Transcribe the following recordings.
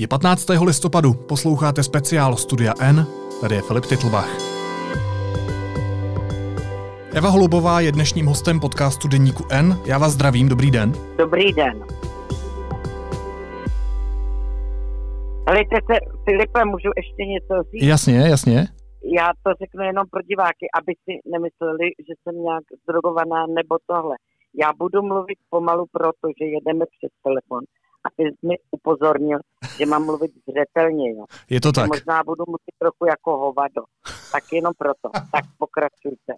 Je 15. listopadu, posloucháte speciál Studia N, tady je Filip Titlbach. Eva Holubová je dnešním hostem podcastu Deníku N. Já vás zdravím, dobrý den. Dobrý den. Helejte se, Filipe, můžu ještě něco říct? Jasně, jasně. Já to řeknu jenom pro diváky, aby si nemysleli, že jsem nějak zdrogovaná nebo tohle. Já budu mluvit pomalu, protože jedeme přes telefon a ty jsi mi upozornil, že mám mluvit zřetelně. Jo. Je to Že tak. Možná budu mluvit trochu jako hovado. Tak jenom proto. Tak pokračujte.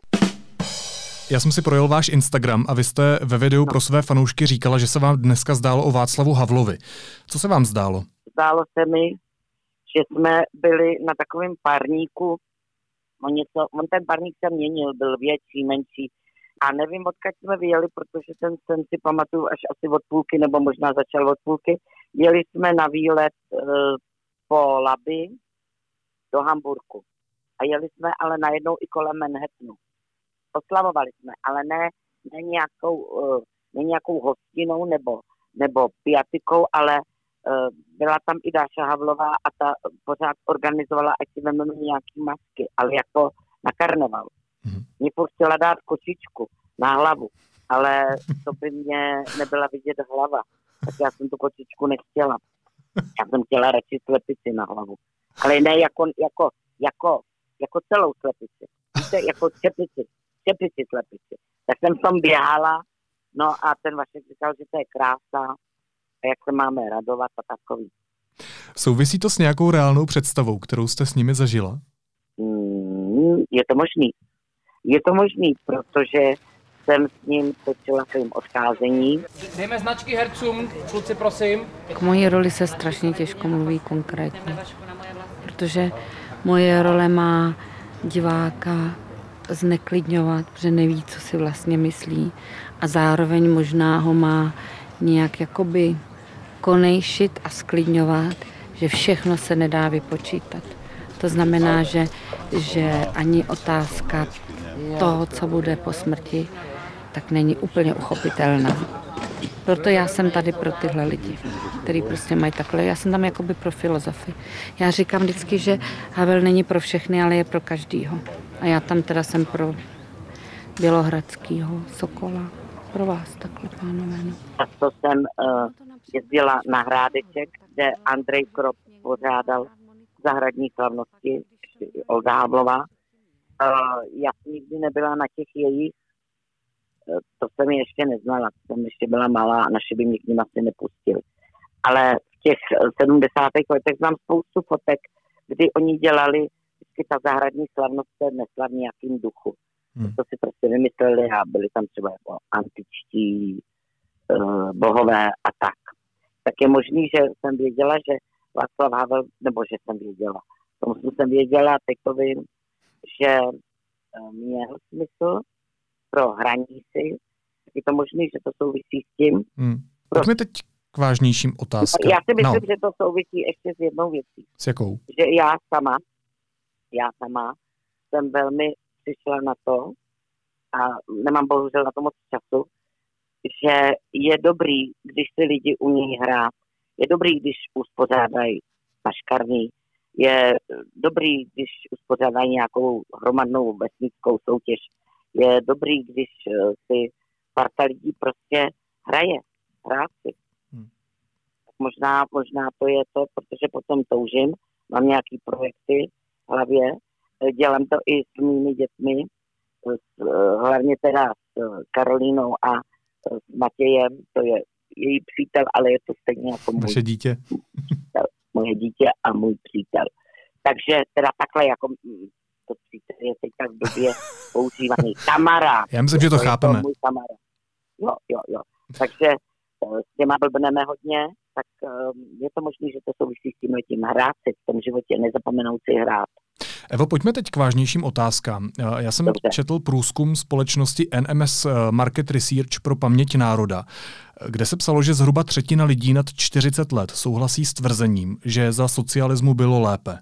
Já jsem si projel váš Instagram a vy jste ve videu pro své fanoušky říkala, že se vám dneska zdálo o Václavu Havlovi. Co se vám zdálo? Zdálo se mi, že jsme byli na takovém párníku. On, něco, on ten párník se měnil, byl větší, menší. A nevím, odkud jsme vyjeli, protože ten sen si pamatuju až asi od půlky, nebo možná začal od půlky. Jeli jsme na výlet e, po Labi do Hamburku. A jeli jsme ale najednou i kolem Manhattanu. Oslavovali jsme, ale ne, ne, nějakou, e, ne nějakou hostinou nebo, nebo piatikou, ale e, byla tam i Dáša Havlová a ta pořád organizovala, ať si vezmeme nějaký masky, ale jako na karneval. Mhm. Mě chtěla dát kočičku na hlavu, ale to by mě nebyla vidět hlava. Tak já jsem tu kočičku nechtěla. Já jsem chtěla radši slepici na hlavu. Ale ne jako, jako, jako, jako celou slepici. Víte, jako čepici, čepici slepici. Tak jsem v tom běhala, no a ten Vašek říkal, že to je krása a jak se máme radovat a takový. Souvisí to s nějakou reálnou představou, kterou jste s nimi zažila? Mm, je to možný. Je to možný, protože jsem s ním točila film Odcházení. Dejme značky hercům, kluci, prosím. K mojí roli se strašně těžko mluví konkrétně, protože moje role má diváka zneklidňovat, protože neví, co si vlastně myslí a zároveň možná ho má nějak jakoby konejšit a sklidňovat, že všechno se nedá vypočítat. To znamená, že, že ani otázka toho, co bude po smrti, tak není úplně uchopitelná. Proto já jsem tady pro tyhle lidi, který prostě mají takhle. Já jsem tam jakoby pro filozofy. Já říkám vždycky, že Havel není pro všechny, ale je pro každýho. A já tam teda jsem pro Bělohradskýho Sokola. Pro vás takhle, pánové. No. Často jsem uh, jezdila na Hrádeček, kde Andrej Krop pořádal zahradní slavnosti, Olga Havlová. Já jsem nikdy nebyla na těch jejich, uh, to jsem ještě neznala, jsem ještě byla malá a naše by mě k ním asi nepustili. Ale v těch eh, 70. letech znám spoustu fotek, kdy oni dělali vždycky ta zahradní slavnost se nesla v nějakým duchu. Hmm. To si prostě vymysleli a byli tam třeba jako antičtí uh, bohové a tak. Tak je možný, že jsem věděla, že Václav Havel, nebo že jsem věděla, tomu jsem věděla, teď to vím, že uh, měl smysl pro hraní si, tak je to možný, že to souvisí s tím. Hmm. Pojďme teď k vážnějším otázkám. Já si myslím, no, že to souvisí ještě s jednou věcí. s jakou? že já sama, já sama jsem velmi přišla na to, a nemám bohužel na to moc času, že je dobrý, když si lidi umí hrát. Je dobrý, když uspořádají maškarný. Je dobrý, když uspořádají nějakou hromadnou vesnickou soutěž. Je dobrý, když eh, si parta lidí prostě hraje. Hrát si. Hmm. Tak možná, možná to je to, protože potom toužím, mám nějaký projekty v hlavě, Eh, dělám to i s mými dětmi, s, eh, hlavně teda s Karolínou a s Matějem, to je její přítel, ale je to stejně jako můj, Vaše dítě? Moje dítě a můj přítel. Takže teda takhle jako mm, to přítel je teď tak době používaný. Kamarád. Já myslím, že to je chápeme. můj kamarád. Jo, jo, jo. Takže eh, s těma blbneme hodně, tak eh, je to možné, že to souvisí s tím letím hrát si v tom životě, nezapomenout si hrát. Evo, pojďme teď k vážnějším otázkám. Eh, Já jsem Dobře. četl průzkum společnosti NMS Market Research pro paměť národa, eh, kde se psalo, že zhruba třetina lidí nad 40 let souhlasí s tvrzením, že za socialismu bylo lépe.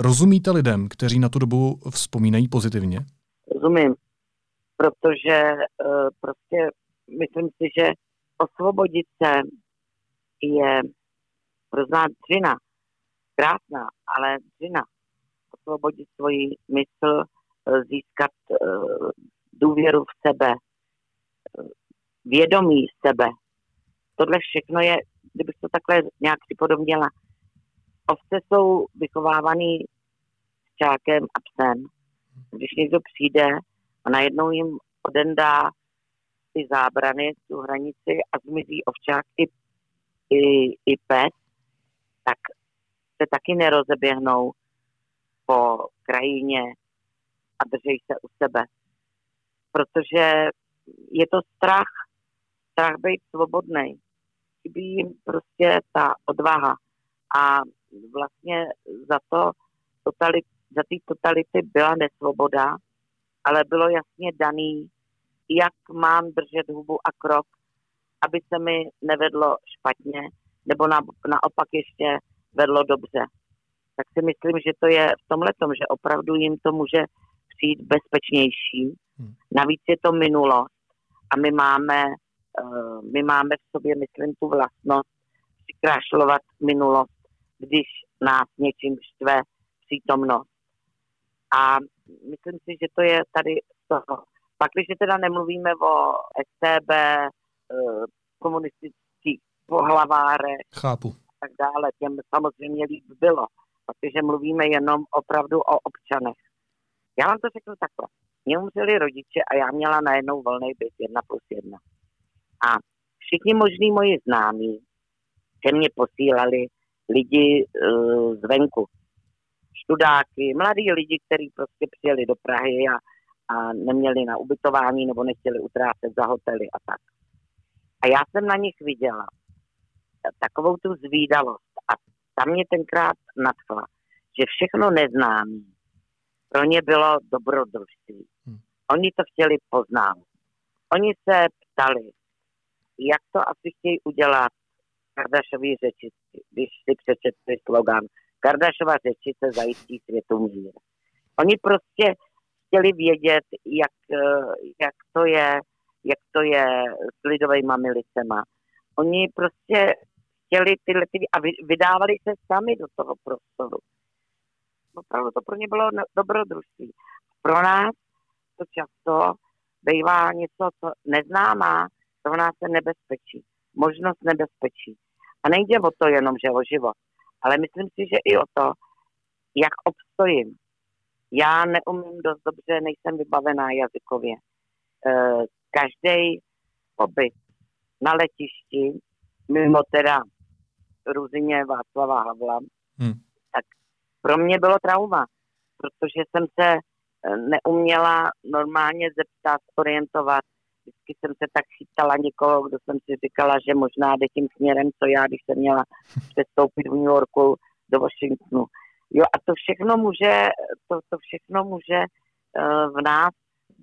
Rozumíte lidem, kteří na tu dobu vzpomínají pozitivně? Rozumím, protože uh, prostě myslím si, že osvobodit se je hrozná dřina, krásná, ale dřina. Osvobodit svoji mysl, eh, získat uh, důvěru v sebe, vědomí sebe. Tohle všechno je, kdybych to takhle nějak připodobnila, ovce jsou vychovávaný s čákem a psem. Když někdo přijde a najednou jim odendá ty zábrany, tu hranici a zmizí ovčák i, i, i pes, tak se taky nerozeběhnou po krajině a držej se u sebe. Protože je to strach, strach být svobodný. Chybí jim prostě ta odvaha. A vlastně za to totalit, za ty totality byla nesvoboda, ale bylo jasně daný, jak mám držet hubu a krok, aby se mi nevedlo špatně, nebo na, naopak ještě vedlo dobře. Tak si myslím, že to je v tomhle tom, že opravdu jim to může přijít bezpečnější. Hmm. Navíc je to minulost a my máme, uh, my máme v sobě, myslím, tu vlastnost přikrášlovat minulost, když nás něčím štve přítomnost. A myslím si, že to je tady z toho. Pak, když teda nemluvíme o STB, eh, komunistických pohlavárech Chápu. a tak dále, těm samozřejmě líp bylo, protože mluvíme jenom opravdu o občanech. Já vám to řeknu takhle. Mě umřeli rodiče a já měla najednou volný byt jedna plus jedna. A všichni možní moji známí ke mně posílali lidi uh, zvenku. Študáky, mladí lidi, kteří prostě přijeli do Prahy a, a neměli na ubytování nebo nechtěli utrácet za hotely a tak. A já jsem na nich viděla takovou tu zvídalost a tam mě tenkrát nadchla, že všechno neznámí pro ně bylo dobrodružství. Hmm. Oni to chtěli poznat. Oni se ptali, jak to asi chtějí udělat Kardašový řečici, když si přečetli slogan Kardašova řečice zajistí světu mír. Oni prostě chtěli vědět, jak, jak, to je, jak to je s lidovými milicema. Oni prostě chtěli tyhle ty a vydávali se sami do toho prostoru opravdu to pro ně bylo dobrodružství. Pro nás to často bývá něco, co neznámá, pro nás je nebezpečí, možnost nebezpečí. A nejde o to jenom, že o život, ale myslím si, že i o to, jak obstojím. Já neumím dost dobře, nejsem vybavená jazykově. E, Každý pobyt na letišti, mimo teda Ruzině Václava Havla, hmm pro mě bylo trauma, protože jsem se eh, neuměla normálně zeptat, orientovat. Vždycky jsem se tak chytala někoho, kdo jsem si říkala, že možná jde tím směrem, co já, když jsem měla přestoupit v New Yorku do Washingtonu. Jo, a to všechno může, to, to všechno může uh, v nás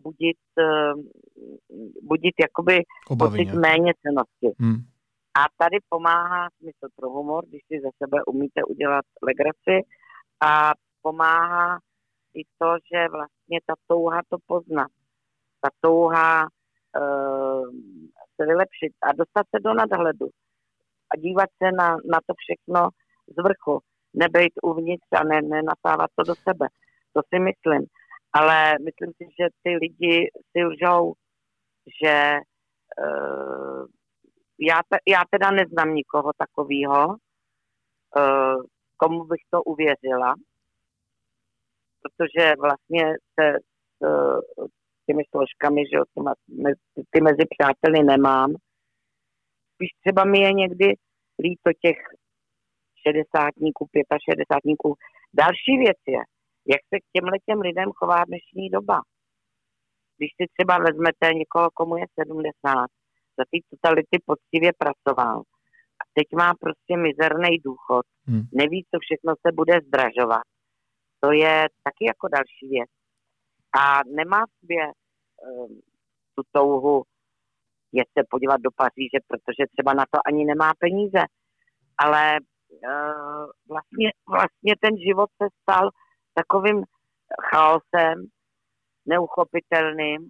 budit, uh, budit jakoby pocit méně cenosti. Hmm. A tady pomáhá smysl pro humor, když si ze sebe umíte udělat legraci a pomáhá i to, že vlastně ta touha to poznat, ta touha uh, se vylepšit a dostat se do nadhledu a dívat se na, na to všechno z vrchu, nebejt uvnitř a ne, nenasávat to do sebe. To si myslím. Ale myslím si, že ty lidi si lžou, že uh, já, já teda neznám nikoho takového, uh, komu bych to uvěřila, protože vlastně se s těmi složkami, že ty mezi přáteli nemám. Spíš třeba mi je někdy líto těch šedesátníků, pětašedesátníků. Další věc je, jak se k těmhle těm lidem chová dnešní doba. Když si třeba vezmete někoho, komu je 70, za ty totality poctivě pracoval, teď má prostě mizerný důchod, hmm. neví, co všechno se bude zdražovat. To je taky jako další věc. A nemá v sobě um, tu touhu je se podívat do Paříže, protože třeba na to ani nemá peníze. Ale uh, vlastně, vlastně ten život se stal takovým chaosem, neuchopitelným.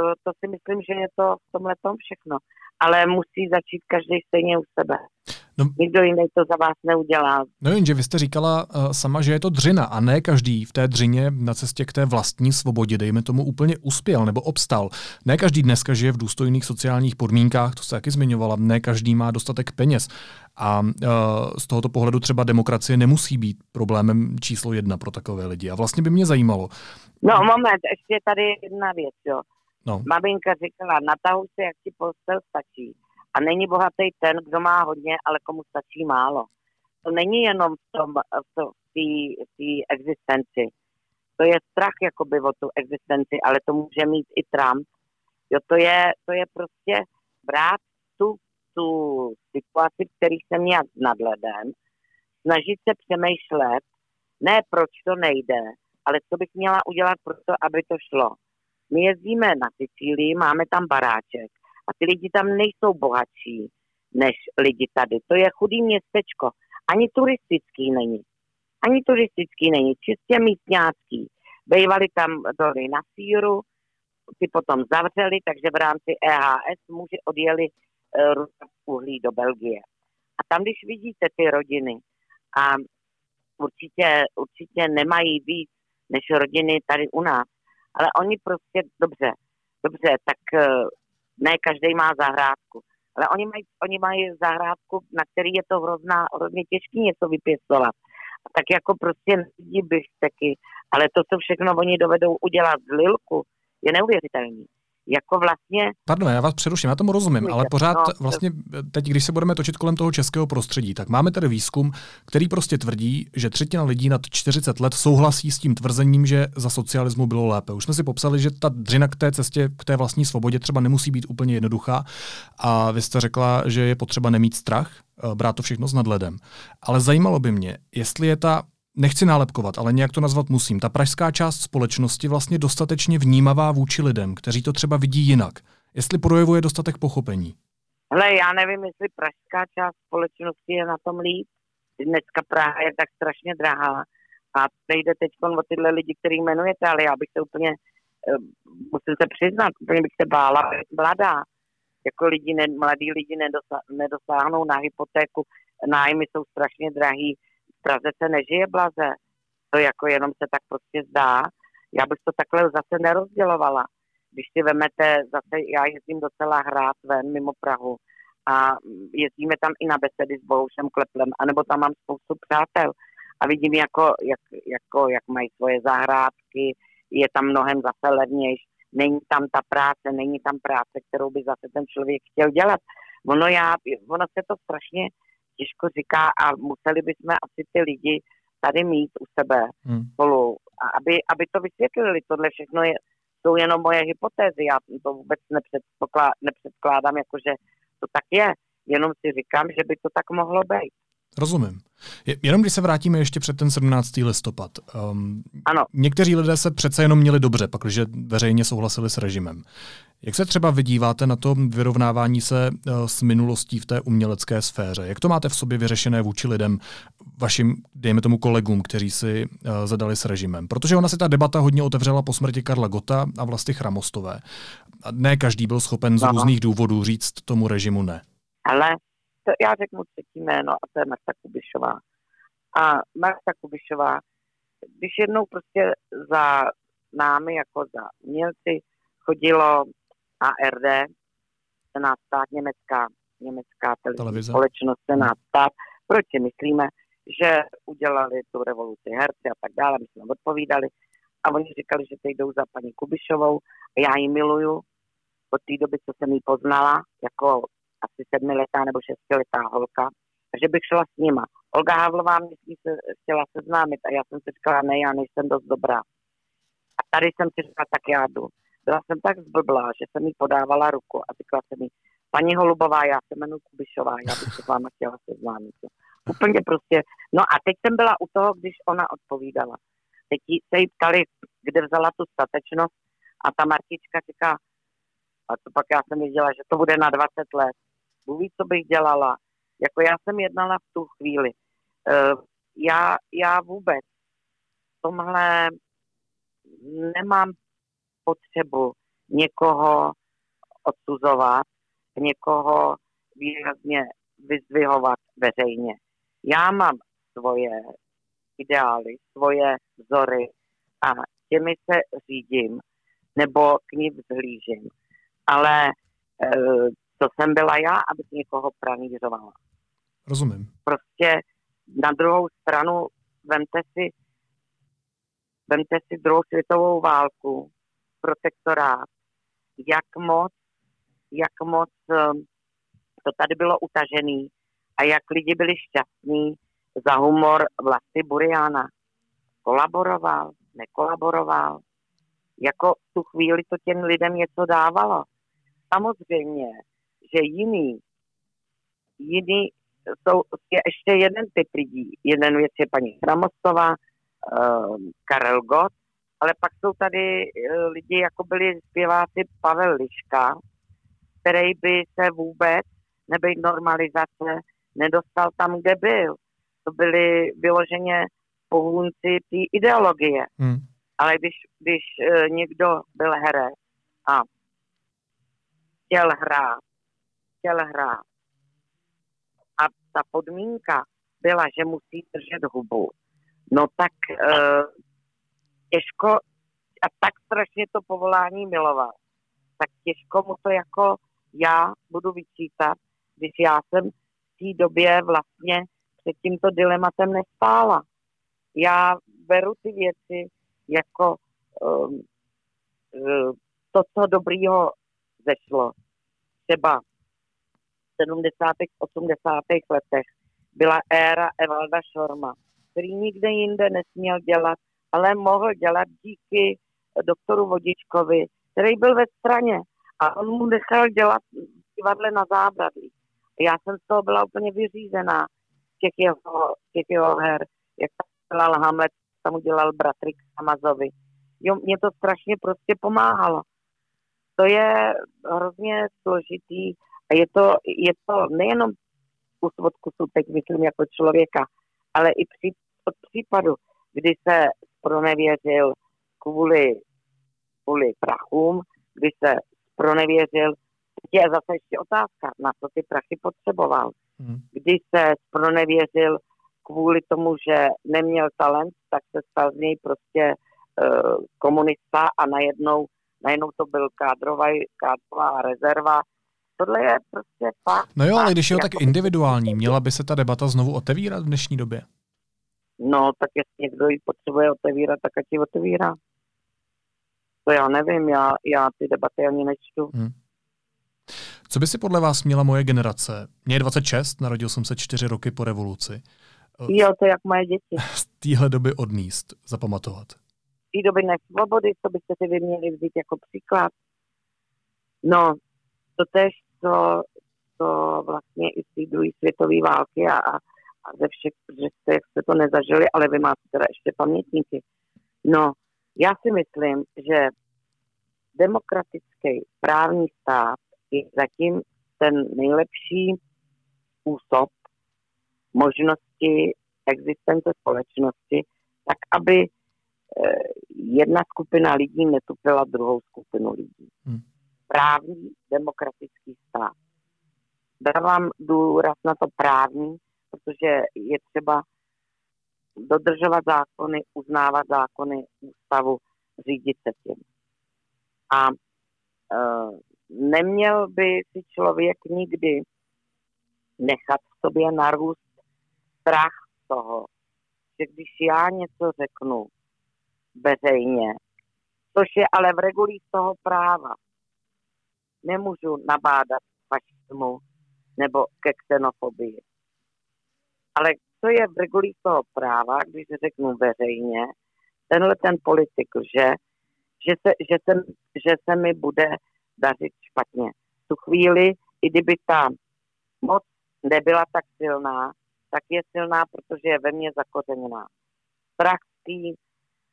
To, to si myslím, že je to v tomhle všechno ale musí začít každý stejně u sebe. No, Nikdo jiný to za vás neudělá. No jenže vy jste říkala uh, sama, že je to dřina a ne každý v té dřině na cestě k té vlastní svobodě, dejme tomu, úplně uspěl nebo obstal. Ne každý dneska žije v důstojných sociálních podmínkách, to se taky zmiňovala, ne každý má dostatek peněz. A uh, z tohoto pohledu třeba demokracie nemusí být problémem číslo jedna pro takové lidi. A vlastně by mě zajímalo. No moment, ještě tady jedna věc, jo. No. Maminka říkala, natahuj se, jak ti postel stačí. A není bohatý ten, kdo má hodně, ale komu stačí málo. To není jenom v tom, v té existenci. To je strach jakoby o tu existenci, ale to může mít i Trump. Jo, to je, to je prostě brát tu, tu situaci, který jsem nějak s nadhledem, snažit se přemýšlet, ne proč to nejde, ale co bych měla udělat pro to, aby to šlo. My jezdíme na Sicílii, máme tam baráček a ty lidi tam nejsou bohatší než lidi tady. To je chudý městečko. Ani turistický není. Ani turistický není, čistě místňácký. Bejvali tam doly na síru, ty potom zavřeli, takže v rámci EHS muži odjeli uh, uhlí do Belgie. A tam, když vidíte ty rodiny, a určitě, určitě nemají víc než rodiny tady u nás, ale oni prostě, dobře, dobře, tak uh, ne každý má zahrádku. Ale oni mají, oni mají zahrádku, na který je to hrozná, hrozně těžký něco vypěstovat. A tak jako prostě lidi bych taky, ale to, co všechno oni dovedou udělat z Lilku, je neuvěřitelný jako vlastně... Pardon, já vás přeruším, já tomu rozumím, ale pořád no, vlastně teď, když se budeme točit kolem toho českého prostředí, tak máme tady výzkum, který prostě tvrdí, že třetina lidí nad 40 let souhlasí s tím tvrzením, že za socialismu bylo lépe. Už jsme si popsali, že ta dřina k té cestě, k té vlastní svobodě třeba nemusí být úplně jednoduchá a vy jste řekla, že je potřeba nemít strach, eh, brát to všechno s nadhledem. Ale zajímalo by mě, jestli je ta nechci nálepkovat, ale nějak to nazvat musím. Ta pražská část společnosti vlastně dostatečně vnímavá vůči lidem, kteří to třeba vidí jinak. Jestli projevuje dostatek pochopení. Hele, já nevím, jestli pražská část společnosti je na tom líp. Dneska Praha je tak strašně drahá a nejde teď o tyhle lidi, který jmenujete, ale já bych se úplně, eh, musím se přiznat, úplně bych se bála mladá. Jako lidi, ne, mladí lidi nedosáhnou na hypotéku, nájmy jsou strašně drahý, Praze se nežije blaze. To jako jenom se tak prostě zdá. Já bych to takhle zase nerozdělovala. Když si vemete, zase já jezdím docela hrát ven mimo Prahu a jezdíme tam i na besedy s Bohušem Kleplem, anebo tam mám spoustu přátel a vidím, jako, jak, jako, jak mají svoje zahrádky, je tam mnohem zase levnější, není tam ta práce, není tam práce, kterou by zase ten člověk chtěl dělat. Ono, já, ono se to strašně těžko říká a museli bychom asi ty lidi tady mít u sebe hmm. spolu, aby, aby to vysvětlili. Tohle všechno je, jsou jenom moje hypotézy, já to vůbec nepředkládám, jakože to tak je, jenom si říkám, že by to tak mohlo být. Rozumím. Jenom když se vrátíme ještě před ten 17. listopad. Um, ano. Někteří lidé se přece jenom měli dobře, pakliže veřejně souhlasili s režimem. Jak se třeba vydíváte na to vyrovnávání se uh, s minulostí v té umělecké sféře? Jak to máte v sobě vyřešené vůči lidem, vašim, dejme tomu, kolegům, kteří si uh, zadali s režimem? Protože ona se ta debata hodně otevřela po smrti Karla Gota a vlastně Chramostové. A ne každý byl schopen z různých důvodů říct tomu režimu ne. Ale to já řeknu třetí jméno a to je Marta Kubišová. A Marta Kubišová, když jednou prostě za námi jako za umělci chodilo ARD, Senát stát, německá, německá televizní společnost Senát stát, proč si myslíme, že udělali tu revoluci herci a tak dále, my jsme odpovídali. A oni říkali, že teď jdou za paní Kubišovou a já ji miluju. Od té doby, co jsem ji poznala jako asi sedmiletá nebo šestiletá holka, že bych šla s nima. Olga Havlová mě s ní se chtěla seznámit a já jsem si říkala, ne, já nejsem dost dobrá. A tady jsem si říkala, tak já jdu. Byla jsem tak zblblá, že jsem jí podávala ruku a říkala jsem jí, paní Holubová, já se jmenuji Kubišová, já bych se s váma chtěla seznámit. Úplně prostě. No a teď jsem byla u toho, když ona odpovídala. Teď se jí ptali, kde vzala tu statečnost a ta Martička říká, a to pak já jsem věděla, že to bude na 20 let. Bůh co bych dělala. Jako já jsem jednala v tu chvíli. Uh, já, já vůbec tomhle nemám potřebu někoho odsuzovat, někoho výrazně vyzdvihovat veřejně. Já mám svoje ideály, svoje vzory a těmi se řídím nebo k ní vzhlížím. Ale e, to jsem byla já, abych někoho pranířovala. Rozumím. Prostě na druhou stranu vemte si, vemte si druhou světovou válku, protektorát, jak moc, jak moc um, to tady bylo utažený a jak lidi byli šťastní za humor vlasti Buriana. Kolaboroval, nekolaboroval. Jako v tu chvíli to těm lidem něco dávalo. Samozřejmě, že jiný, jiný jsou, je ještě jeden typ lidí. Jeden věc je paní Kramostová, uh, Karel Gott, ale pak jsou tady uh, lidi, jako byli zpěváci Pavel Liška, který by se vůbec, nebejt normalizace, nedostal tam, kde byl. To byly vyloženě pohůnci té ideologie. Hmm. Ale když, když uh, někdo byl herec a chtěl hrát, chtěl hrát a ta podmínka byla, že musí držet hubu, no tak uh, těžko a tak strašně to povolání miloval, tak těžko mu to jako já budu vyčítat, když já jsem v té době vlastně před tímto dilematem nestála. Já beru ty věci jako um, to, co dobrýho zešlo. Třeba 70. 80. letech byla éra Evalda Šorma, který nikde jinde nesměl dělat, ale mohl dělat díky doktoru Vodičkovi, který byl ve straně a on mu nechal dělat divadle na zábradlí. Já jsem z toho byla úplně vyřízená, těch jeho, těch jeho her, jak dělal Hamlet, tam udělal bratrik Amazovi. Jo, mě to strašně prostě pomáhalo. To je hrozně složitý a je to, je to nejenom kus od kusu, teď myslím jako člověka, ale i při, od případu, kdy se pronevěřil kvůli, kvůli prachům, kdy se pronevěřil, teď je zase ještě otázka, na co ty prachy potřeboval. Hmm. Kdy se pronevěřil kvůli tomu, že neměl talent, tak se stal z něj prostě uh, komunista a najednou, najednou to byl kádrová, kádrová rezerva tohle je prostě fakt. No jo, ale když je to tak jako- individuální, měla by se ta debata znovu otevírat v dnešní době? No, tak jestli někdo ji potřebuje otevírat, tak ať ji otevírá. To já nevím, já, já ty debaty ani nečtu. Hmm. Co by si podle vás měla moje generace? Mě je 26, narodil jsem se čtyři roky po revoluci. Jo, to jak moje děti. Z téhle doby odníst, zapamatovat. Z té doby nesvobody, co byste si vy měli vzít jako příklad? No, to tež co, co vlastně i z té druhé světové války a, a ze všech, že jste, jak jste to nezažili, ale vy máte teda ještě pamětníky. No, já si myslím, že demokratický právní stát je zatím ten nejlepší způsob možnosti existence společnosti, tak aby eh, jedna skupina lidí netupila druhou skupinu lidí. Hmm právní demokratický stát. Dávám důraz na to právní, protože je třeba dodržovat zákony, uznávat zákony, ústavu, řídit se tím. A e, neměl by si člověk nikdy nechat v sobě narůst strach z toho, že když já něco řeknu veřejně, což je ale v regulích toho práva, nemůžu nabádat fašismu nebo ke xenofobii. Ale co je v regulích toho práva, když řeknu veřejně, tenhle ten politik že, že se, že se, že se mi bude dařit špatně. V tu chvíli, i kdyby ta moc nebyla tak silná, tak je silná, protože je ve mně zakořeněná. Strach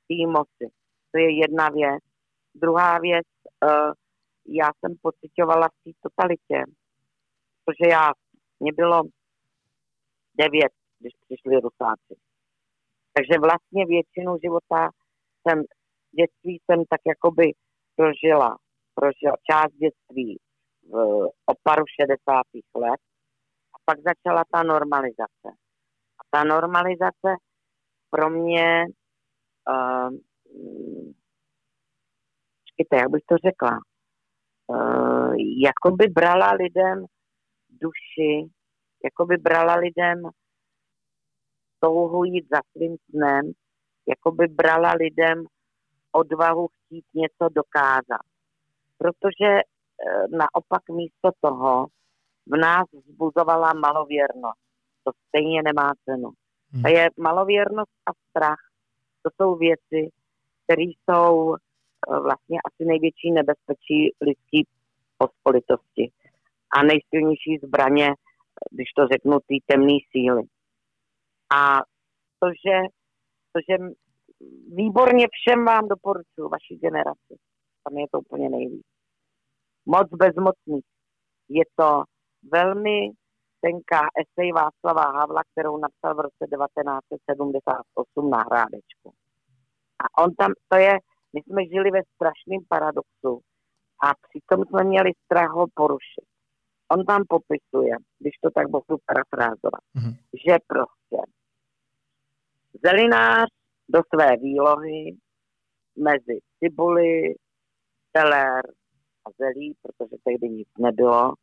té moci. To je jedna věc. Druhá věc, uh, já jsem pocitovala v té totalitě, protože já, mě bylo devět, když přišli Rusáci. Takže vlastně většinu života jsem, dětství jsem tak jakoby prožila, prožila část dětství v oparu 60. let a pak začala ta normalizace. A ta normalizace pro mě, uh, jak bych to řekla, jako by brala lidem duši, jako by brala lidem touhu jít za svým snem, jako by brala lidem odvahu chtít něco dokázat. Protože e, naopak místo toho v nás vzbuzovala malověrnost. To stejně nemá cenu. Hmm. A je malověrnost a strach. To jsou věci, které jsou vlastně asi největší nebezpečí lidské pospolitosti a nejsilnější zbraně, když to řeknu, té temné síly. A to, že, to, že výborně všem vám doporučuji, vaší generaci. Tam je to úplně nejvíc. Moc bezmocný. Je to velmi tenká esej Václava Havla, kterou napsal v roce 1978 na Hrádečku. A on tam, to je, my jsme žili ve strašném paradoxu a přitom jsme měli strach ho porušit. On tam popisuje, když to tak budu parafrázovat, mm-hmm. že prostě zelinář do své výlohy mezi cibuli, celer a zelí, protože tehdy nic nebylo,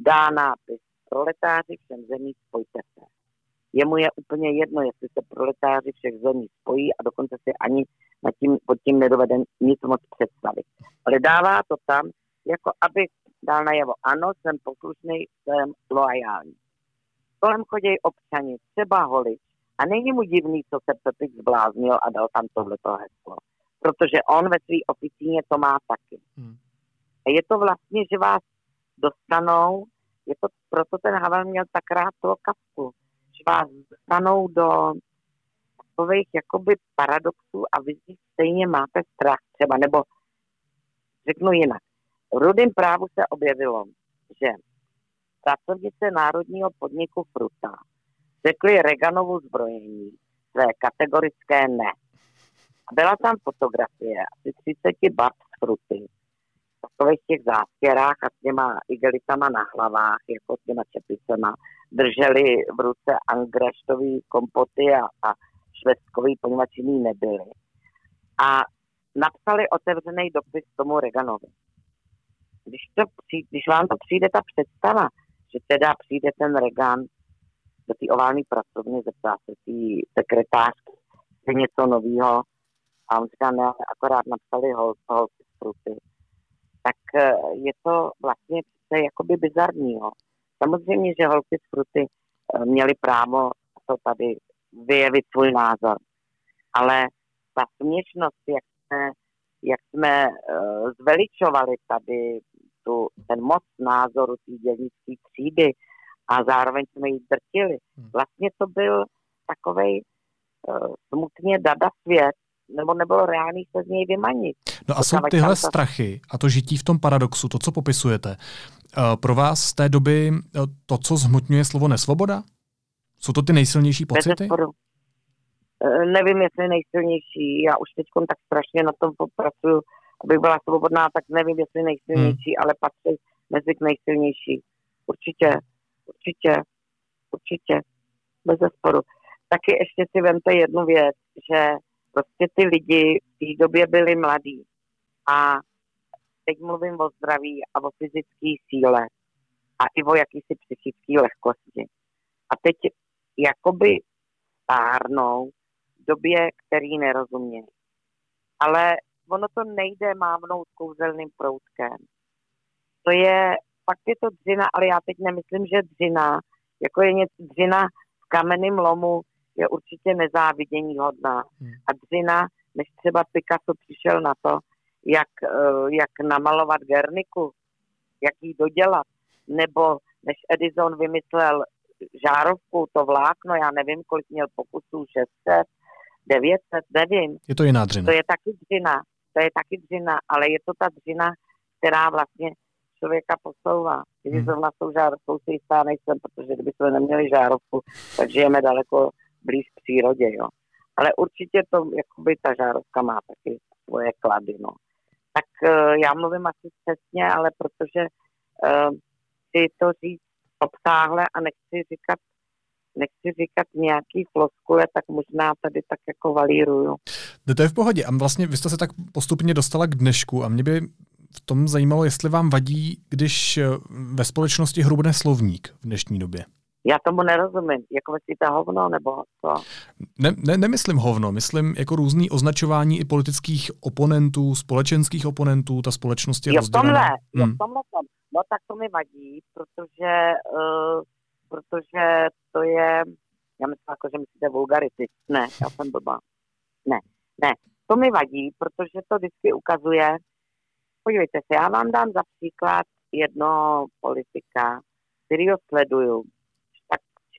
dá nápis proletáři všem zemí spojte se. Jemu je úplně jedno, jestli se proletáři všech zemí spojí a dokonce si ani nad tím, pod tím nedovede nic moc představit. Ale dává to tam, jako aby dal najevo, ano, jsem poslušný, jsem loajální. Kolem chodí občani, třeba holič, a není mu divný, co se Pepik zbláznil a dal tam tohleto heslo. Protože on ve své oficíně to má taky. Hmm. A je to vlastně, že vás dostanou, je to, proto ten Havel měl tak rád toho kapku, vás dostanou do takových jakoby paradoxů a vy stejně máte strach třeba, nebo řeknu jinak. V rudém právu se objevilo, že pracovnice Národního podniku Fruta řekli Reganovu zbrojení své kategorické ne. Byla tam fotografie asi 30 bab z fruty, takových těch zástěrách a s těma igelitama na hlavách, jako s těma čepicema, drželi v ruce angreštový kompoty a, a švestkový, poněvadž jiný nebyly. A napsali otevřený dopis tomu Reganovi. Když, to přijde, když vám to přijde ta představa, že teda přijde ten Regan do té oválné pracovny, zeptá se té sekretářky, je něco nového a on říká, ne, akorát napsali holky hol. Tak eh, je to vlastně přece jakoby bizarního. Samozřejmě, že holky z fruty eh, měly právo to tady vyjevit svůj názor. Ale ta směšnost, jak jsme, jak jsme uh, zveličovali tady tu, ten moc názoru té dělnické třídy, a zároveň jsme ji drtili. Hmm. Vlastně to byl takový uh, smutně dada svět, nebo nebylo reálný se z něj vymanit. No a jsou tyhle to... strachy a to žití v tom paradoxu, to, co popisujete, uh, pro vás z té doby uh, to, co zhmotňuje slovo nesvoboda? Jsou to ty nejsilnější pocity? Nevím, jestli nejsilnější. Já už teď tak strašně na tom popracuju, abych byla svobodná, tak nevím, jestli nejsilnější, hmm. ale patří mezi k nejsilnější. Určitě. Určitě, určitě, bez zesporu. Taky ještě si vemte jednu věc, že prostě ty lidi v té době byli mladí a teď mluvím o zdraví a o fyzické síle a i o jakýsi psychické lehkosti. A teď jakoby stárnou v době, který nerozumějí. Ale ono to nejde mávnout kouzelným proutkem. To je fakt je to dřina, ale já teď nemyslím, že dřina, jako je něco dřina v kamenném lomu, je určitě nezávidění hodná. Hmm. A dřina, než třeba Picasso přišel na to, jak, eh, jak namalovat Gerniku, jak ji dodělat, nebo než Edison vymyslel žárovku, to vlákno, já nevím, kolik měl pokusů, 600, 900, nevím. Je to jiná dřina. To je taky dřina, to je taky dřina, ale je to ta dřina, která vlastně člověka posouvá. Když hmm. zrovna s tou žárovkou si jistá nejsem, protože kdyby jsme neměli žárovku, tak žijeme daleko blíž přírodě, jo. Ale určitě to, jakoby ta žárovka má taky svoje klady, no. Tak uh, já mluvím asi přesně, ale protože uh, chci to říct obsáhle a nechci říkat nechci říkat nějaký floskule, tak možná tady tak jako valíruju. No to je v pohodě. A vlastně vy jste se tak postupně dostala k dnešku a mě by v tom zajímalo, jestli vám vadí, když eh, ve společnosti hrubne slovník v dnešní době. Já tomu nerozumím. Jako myslíte hovno nebo co? Ne, ne, nemyslím hovno, myslím jako různý označování i politických oponentů, společenských oponentů, ta společnost je jo, v tomhle, hmm. jo, v tomhle tom. No tak to mi vadí, protože, uh, protože to je, já myslím jako, že myslíte vulgarity. Ne, já jsem blbá. Ne, ne, to mi vadí, protože to vždycky ukazuje, podívejte se, já vám dám za příklad jedno politika, který ho sleduju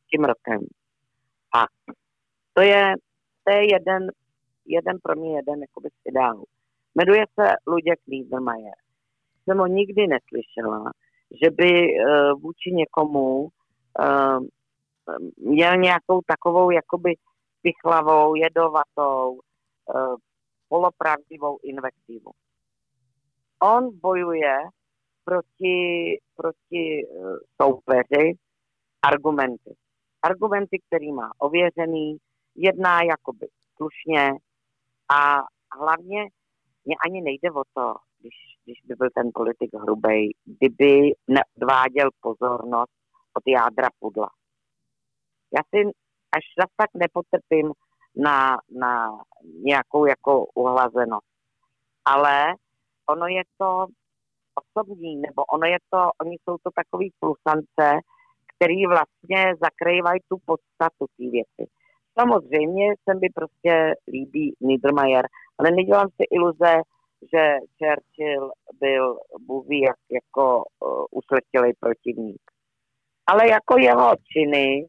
tím rokem. A to je, to je jeden, jeden pro mě jeden jakoby z ideálů. Jmenuje se Luděk Niedermayer. Jsem ho nikdy neslyšela, že by uh, vůči někomu uh, měl nějakou takovou jakoby pichlavou, jedovatou, uh, polopravdivou invektivu on bojuje proti, proti eh, soupeři argumenty. Argumenty, který má ověřený, jedná jakoby slušně a hlavně mě ani nejde o to, když, když by byl ten politik hrubej, kdyby neodváděl pozornost od jádra pudla. Já si až zase tak nepotrpím na, na nějakou jako uhlazenost. Ale ono je to osobní, nebo ono je to, oni jsou to takový plusance, který vlastně zakrývají tu podstatu té věci. Samozřejmě se mi prostě líbí Niedermayer, ale nedělám si iluze, že Churchill byl, Bůh ví, jak jako uh, usletilý protivník. Ale jako jeho činy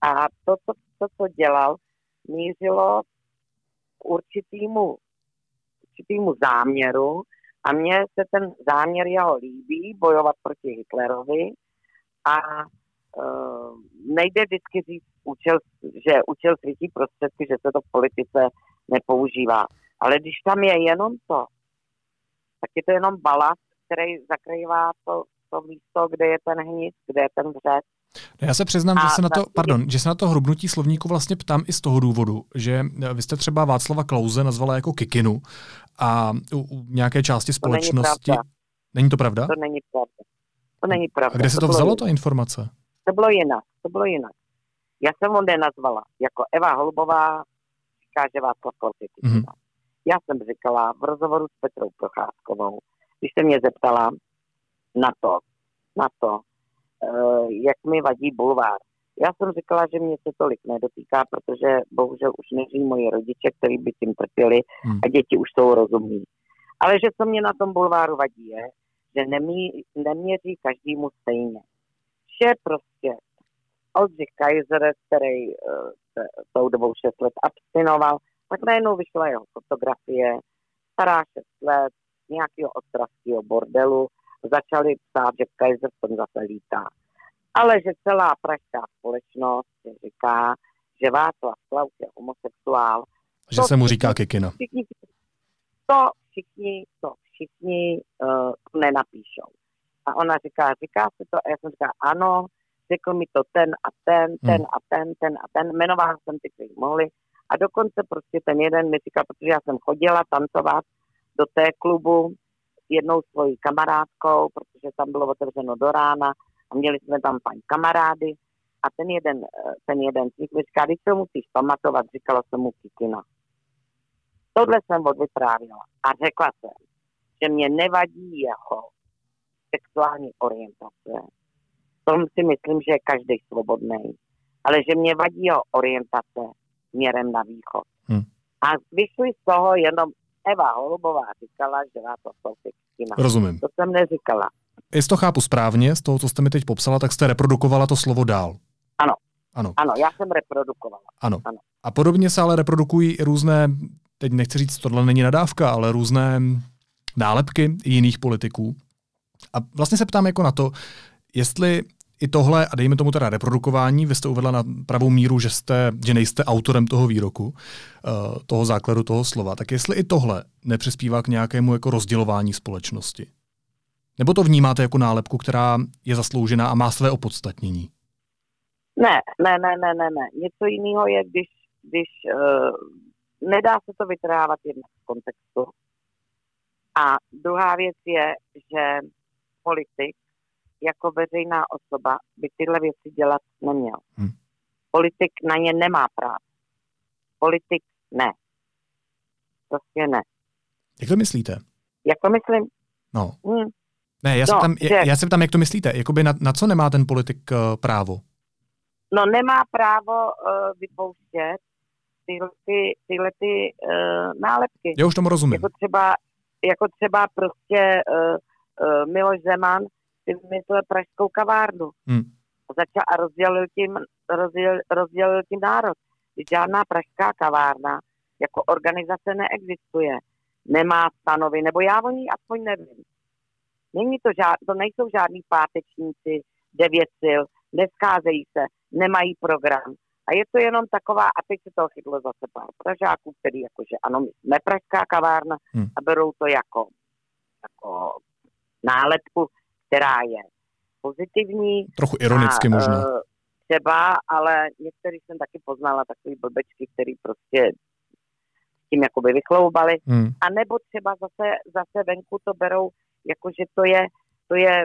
a to, co, to, co dělal, mířilo k určitýmu, určitýmu záměru, a mně se ten záměr jeho líbí, bojovat proti Hitlerovi a nejde vždycky říct, účel, že účel svítí prostředky, že se to v politice nepoužívá. Ale když tam je jenom to, tak je to jenom balast, který zakrývá to, to místo, kde je ten hníz, kde je ten vřet. No já se přiznám, že se, na to, pardon, že se na to hrubnutí slovníku vlastně ptám i z toho důvodu, že vy jste třeba Václava Klauze nazvala jako kikinu a u, u nějaké části společnosti... To není, není to pravda? To není pravda. To není pravda. A kde se to, to vzalo, ta informace? To bylo jinak. To bylo jinak. Já jsem ho nenazvala. Jako Eva Holubová říká, že Klaus je mm-hmm. Já jsem říkala v rozhovoru s Petrou Procházkovou, když se mě zeptala na to, na to, uh, jak mi vadí bulvár. Já jsem říkala, že mě se tolik nedotýká, protože bohužel už nežijí moji rodiče, kteří by tím trpěli hmm. a děti už jsou rozumní. Ale že co mě na tom bulváru vadí je, že nemí, neměří každému stejně. Vše prostě Oldřich Kaiser, který uh, se tou dobou 6 let abstinoval, tak najednou vyšla jeho fotografie, stará 6 let, nějakého ostravského bordelu, začali psát, že Kaiser v tom zase lítá. Ale že celá pražská společnost říká, že Václav Klaus je homosexuál. Že to se mu říká kikina. Všichni, to všichni, to všichni uh, nenapíšou. A ona říká, říká se to, a já jsem říká, ano, řekl mi to ten a ten, hmm. ten hmm. a ten, ten a ten, jmenoval jsem ty, kteří mohli. A dokonce prostě ten jeden mi říká, protože já jsem chodila tancovat do té klubu s jednou svojí kamarádkou, protože tam bylo otevřeno do rána a měli jsme tam paní kamarády a ten jeden, eh, ten jeden z nich mi říká, když to musíš pamatovat, říkala jsem mu Kikina. Tohle jsem odvyprávila a řekla jsem, že mě nevadí jeho sexuální orientace. Tom si myslím, že je každý svobodný. Ale že mě vadí jeho orientace směrem na východ. Hmm. A vyšli z toho jenom Eva Holubová říkala, že na to jsou Rozumím. To jsem neříkala jestli to chápu správně, z toho, co jste mi teď popsala, tak jste reprodukovala to slovo dál. Ano. Ano. Ano, já jsem reprodukovala. Ano. ano. A podobně se ale reprodukují i různé, teď nechci říct, tohle není nadávka, ale různé nálepky jiných politiků. A vlastně se ptám jako na to, jestli i tohle, a dejme tomu teda reprodukování, vy jste uvedla na pravou míru, že, jste, že nejste autorem toho výroku, eh, toho základu toho slova, tak jestli i tohle nepřispívá k nějakému jako rozdělování společnosti? Nebo to vnímáte jako nálepku, která je zasloužená a má své opodstatnění? Ne, ne, ne, ne, ne, ne. Něco jiného je, když, když uh, nedá se to vytrávat jen z kontextu. A druhá věc je, že politik jako veřejná osoba by tyhle věci dělat neměl. Hmm. Politik na ně nemá právo. Politik ne. Prostě ne. Jak to myslíte? Jak to myslím? No. Hmm. Ne, já, no, se tam, že... já se ptám, jak to myslíte? Jakoby na, na co nemá ten politik uh, právo? No nemá právo uh, vypouštět tyhle, ty, tyhle ty, uh, nálepky. Já už tomu rozumím. Jako třeba, jako třeba prostě uh, Miloš Zeman si vymyslel pražskou kavárnu. Hmm. Začal a rozdělil tím, rozdělil, rozdělil tím národ. Žádná pražská kavárna jako organizace neexistuje. Nemá stanovy, nebo já o ní aspoň nevím. Není to, žád, to nejsou žádní pátečníci, devět sil, nescházejí se, nemají program. A je to jenom taková, a teď se toho chytlo zase pár Pražáků, který jakože ano, my jsme pražská kavárna hmm. a berou to jako, jako nálepku, která je pozitivní. Trochu ironicky a, možná. Uh, třeba, ale některý jsem taky poznala takový blbečky, který prostě s tím jakoby vychloubali. Hmm. A nebo třeba zase, zase venku to berou, jakože to je, to je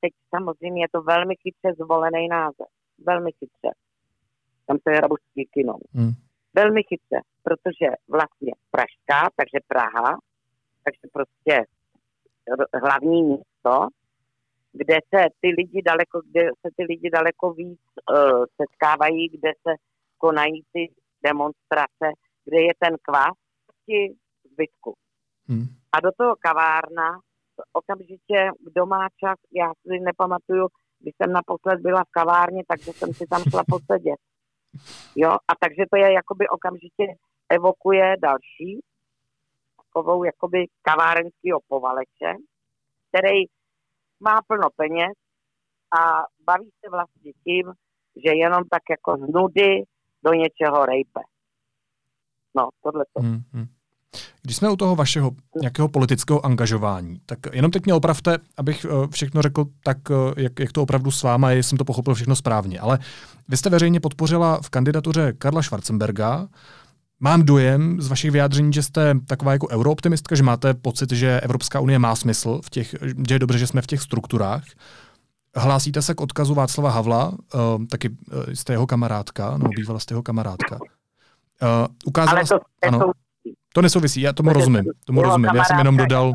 teď samozřejmě je to velmi chytře zvolený název. Velmi chytře. Tam se hrabu s kinou. Hmm. Velmi chytře, protože vlastně Pražská, takže Praha, takže prostě hlavní místo, kde se ty lidi daleko, kde se ty lidi daleko víc uh, setkávají, kde se konají ty demonstrace, kde je ten kvás ti zbytku. Hmm. A do toho kavárna okamžitě, kdo má čas, já si nepamatuju, když jsem naposled byla v kavárně, takže jsem si tam šla posedět. Jo, a takže to je jakoby okamžitě evokuje další takovou jakoby kavárenského povaleče, který má plno peněz a baví se vlastně tím, že jenom tak jako z nudy do něčeho rejpe. No, tohle to. Hmm, hmm. Když jsme u toho vašeho nějakého politického angažování, tak jenom teď mě opravte, abych eh, všechno řekl tak, eh, jak, jak to opravdu s váma je, jsem to pochopil všechno správně. Ale vy jste veřejně podpořila v kandidatuře Karla Schwarzenberga. Mám dojem z vašich vyjádření, že jste taková jako eurooptimistka, že máte pocit, že Evropská unie má smysl, v těch, že je dobře, že jsme v těch strukturách. Hlásíte se k odkazu Václava Havla, uh, taky uh, jste jeho kamarádka, nebo bývala jste jeho kamarádka. Uh, ukázala Ale to, ano, to nesouvisí, já tomu rozumím. Tomu rozumím. Já jsem jenom dodal,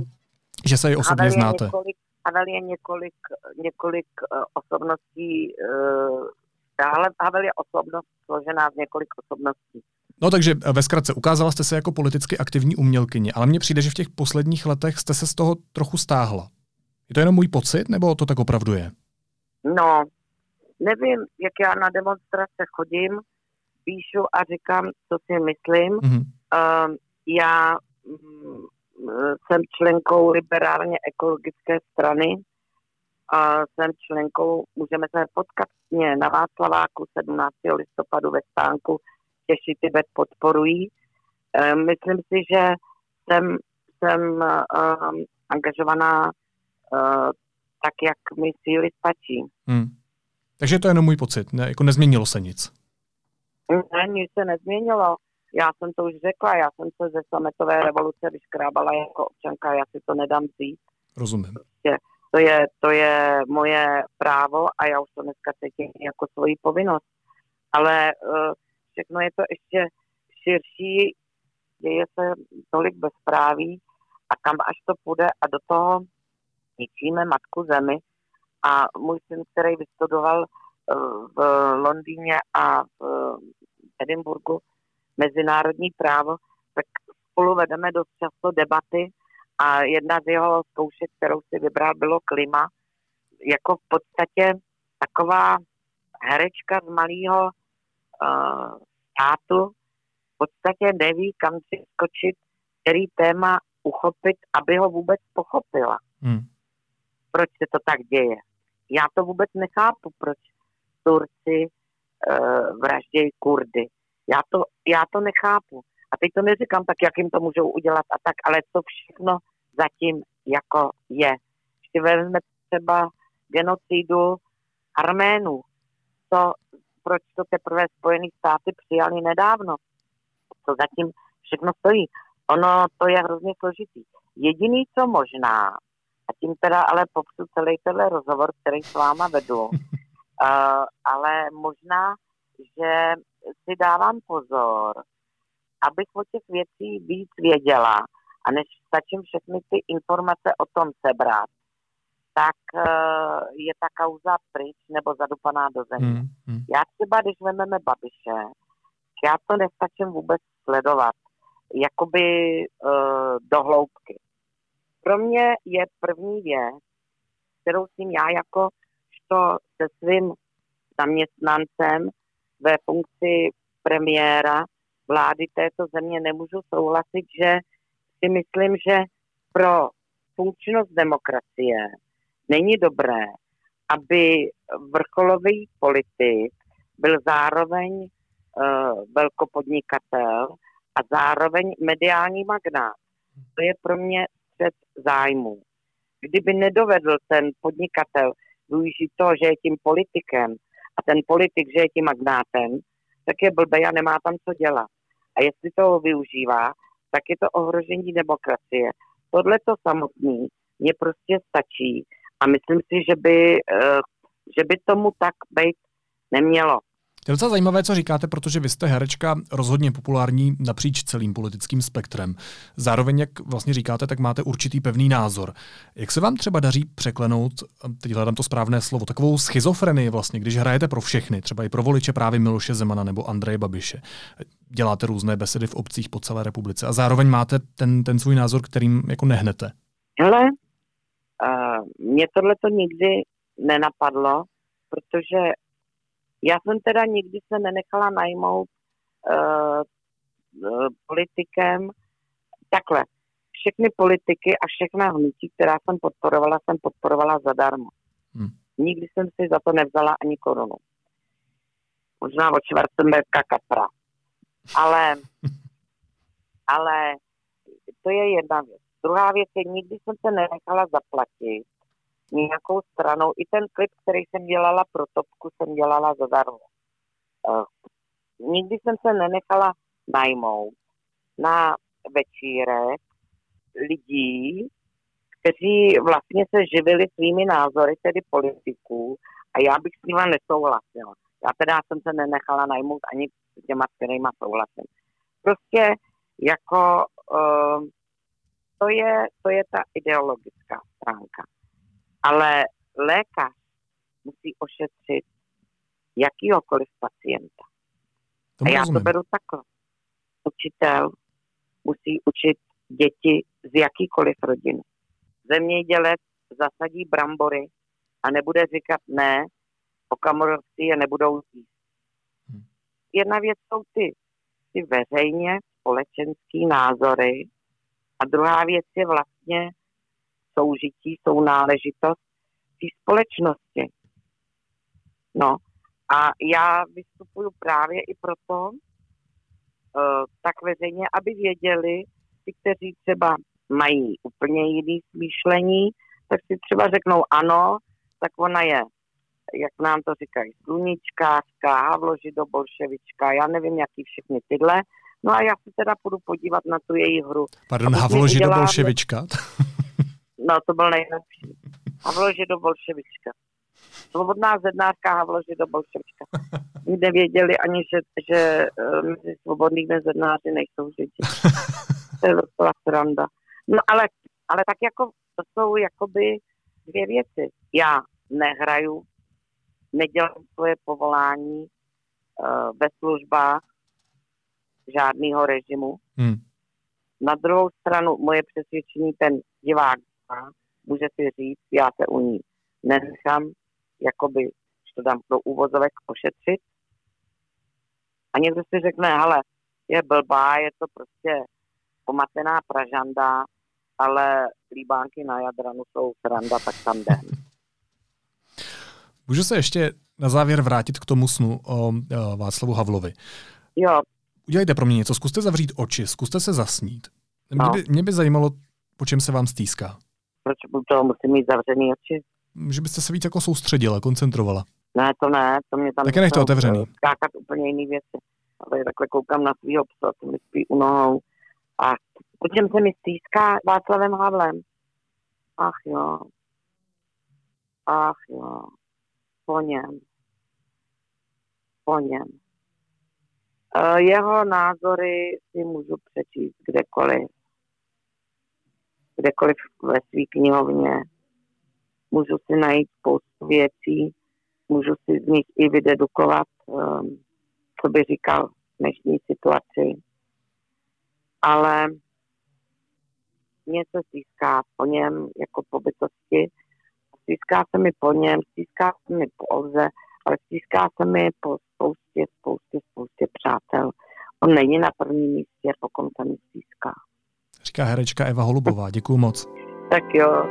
že se ji osobně Havel znáte. Několik, Havel je několik, několik uh, osobností, uh, Havel je osobnost složená z několik osobností. No takže ve zkratce, ukázala jste se jako politicky aktivní umělkyně, ale mně přijde, že v těch posledních letech jste se z toho trochu stáhla. Je to jenom můj pocit, nebo to tak opravdu je? No, nevím, jak já na demonstrace chodím, píšu a říkám, co si myslím. Mm-hmm. Uh, já mm, jsem členkou liberálně ekologické strany a jsem členkou, můžeme se potkat mě na Václaváku 17. listopadu ve stánku Těši Tibet podporují. E, myslím si, že jsem, jsem um, angažovaná uh, tak, jak mi síly stačí. Hmm. Takže to je jenom můj pocit, ne, jako nezměnilo se nic. Ne, nic se nezměnilo. Já jsem to už řekla, já jsem se ze sametové revoluce vyškrábala jako občanka, já si to nedám vzít. Rozumím. Prostě to je, to je moje právo a já už to dneska cítím jako svoji povinnost. Ale uh, všechno je to ještě širší, děje se tolik bezpráví a kam až to půjde a do toho ničíme matku zemi. A můj syn, který vystudoval uh, v Londýně a v Edinburgu, mezinárodní právo, tak spolu vedeme dost často debaty a jedna z jeho zkoušek, kterou si vybral, bylo klima. Jako v podstatě taková herečka z malého uh, státu v podstatě neví, kam si skočit, který téma uchopit, aby ho vůbec pochopila. Hmm. Proč se to tak děje? Já to vůbec nechápu, proč Turci uh, vraždějí Kurdy. Já to, já to nechápu. A teď to neříkám tak, jak jim to můžou udělat a tak, ale to všechno zatím jako je. si vezme třeba genocidu Arménů, to, proč to teprve Spojené státy přijali nedávno. To zatím všechno stojí. Ono to je hrozně složitý. Jediný, co možná, a tím teda ale popsu celý tenhle rozhovor, který s váma vedu, uh, ale možná, že si dávám pozor, abych o těch věcí víc věděla a než stačím všechny ty informace o tom sebrat, tak uh, je ta kauza pryč nebo zadupaná do země. Hmm, hmm. Já třeba, když vezmeme Babiše, já to nestačím vůbec sledovat, jakoby uh, do hloubky. Pro mě je první věc, kterou s ním já jako što se svým zaměstnancem ve funkci premiéra vlády této země nemůžu souhlasit, že si myslím, že pro funkčnost demokracie není dobré, aby vrcholový politik byl zároveň uh, velkopodnikatel a zároveň mediální magnát. To je pro mě střed zájmu. Kdyby nedovedl ten podnikatel využít to, že je tím politikem a ten politik, že je tím magnátem, tak je blbý a nemá tam co dělat. A jestli toho využívá, tak je to ohrožení demokracie. Tohle to samotný mě prostě stačí a myslím si, že by, eh, že by tomu tak být nemělo. Je docela zajímavé, co říkáte, protože vy jste herečka rozhodně populární napříč celým politickým spektrem. Zároveň, jak vlastně říkáte, tak máte určitý pevný názor. Jak se vám třeba daří překlenout, teď hledám to správné slovo, takovou schizofrenii vlastně, když hrajete pro všechny, třeba i pro voliče právě Miloše Zemana nebo Andreje Babiše. Děláte různé besedy v obcích po celé republice a zároveň máte ten, ten svůj názor, kterým jako nehnete. Hele, mě tohle to nikdy nenapadlo, protože já jsem teda nikdy se nenechala najmout uh, politikem. Takhle, všechny politiky a všechna hnutí, která jsem podporovala, jsem podporovala zadarmo. Hmm. Nikdy jsem si za to nevzala ani korunu. Možná od Schwarzenberga kapra. Ale, ale to je jedna věc. Druhá věc je, nikdy jsem se nenechala zaplatit nějakou stranou. I ten klip, který jsem dělala pro Topku, jsem dělala zadarmo. Uh, nikdy jsem se nenechala najmout na večírek lidí, kteří vlastně se živili svými názory, tedy politiků, a já bych s nimi nesouhlasila. Já teda jsem se nenechala najmout ani s těma, kterýma souhlasím. Prostě jako uh, to, je, to je ta ideologická stránka. Ale lékař musí ošetřit jakýhokoliv pacienta. To a já rozumím. to beru takhle. Učitel musí učit děti z jakýkoliv rodiny. Zemědělec zasadí brambory a nebude říkat ne, okamorovci je nebudou jíst. Hmm. Jedna věc jsou ty, ty veřejně společenský názory a druhá věc je vlastně soužití, náležitost té společnosti. No a já vystupuju právě i proto, uh, tak veřejně, aby věděli, ti, kteří třeba mají úplně jiný smýšlení, tak si třeba řeknou ano, tak ona je, jak nám to říkají, sluníčkářka, havložido-bolševička, já nevím, jaký všechny tyhle. No a já se teda půjdu podívat na tu její hru. Pardon, havložido-bolševička? No, to byl nejlepší. Havloži do bolševička. Svobodná zednářka Havloži do bolševička. Nevěděli ani, že, že uh, mezi svobodnými zednáři nejsou židi. To je docela sranda. No ale, ale tak jako to jsou jakoby dvě věci. Já nehraju, nedělám svoje povolání uh, ve službách žádného režimu. Hmm. Na druhou stranu moje přesvědčení ten divák může si říct, já se u ní nenechám, jakoby, že to dám pro úvozovek ošetřit. A někdo si řekne, ale je blbá, je to prostě pomatená pražanda, ale líbánky na Jadranu jsou sranda, tak tam jdem. Můžu se ještě na závěr vrátit k tomu snu o, o Václavu Havlovi. Jo. Udělejte pro mě něco, zkuste zavřít oči, zkuste se zasnít. Mě, no. by, mě by zajímalo, po čem se vám stýská. proč toho musím mít zavřený oči? Že byste se víc jako soustředila, koncentrovala. Ne, to ne, to mě tam... Také nechte otevřený. Skákat úplně jiný věci. A tady takhle koukám na svýho psa, co mi spí u nohou. A po čem se mi stýská Václavem Havlem. Ach jo. Ach jo. Po něm. Po něm. E, jeho názory si můžu přečíst kdekoliv. Kdekoliv ve své knihovně. Můžu si najít spoustu věcí, můžu si z nich i vydedukovat, um, co by říkal v dnešní situaci. Ale mě se stýská po něm jako po bytosti. Stýská se mi po něm, stýská se mi po Olze, ale stýská se mi po spoustě, spoustě, spoustě přátel. On není na prvním místě, pokud se mi stýská. Říká herečka Eva Holubová. Děkuju moc. Tak jo,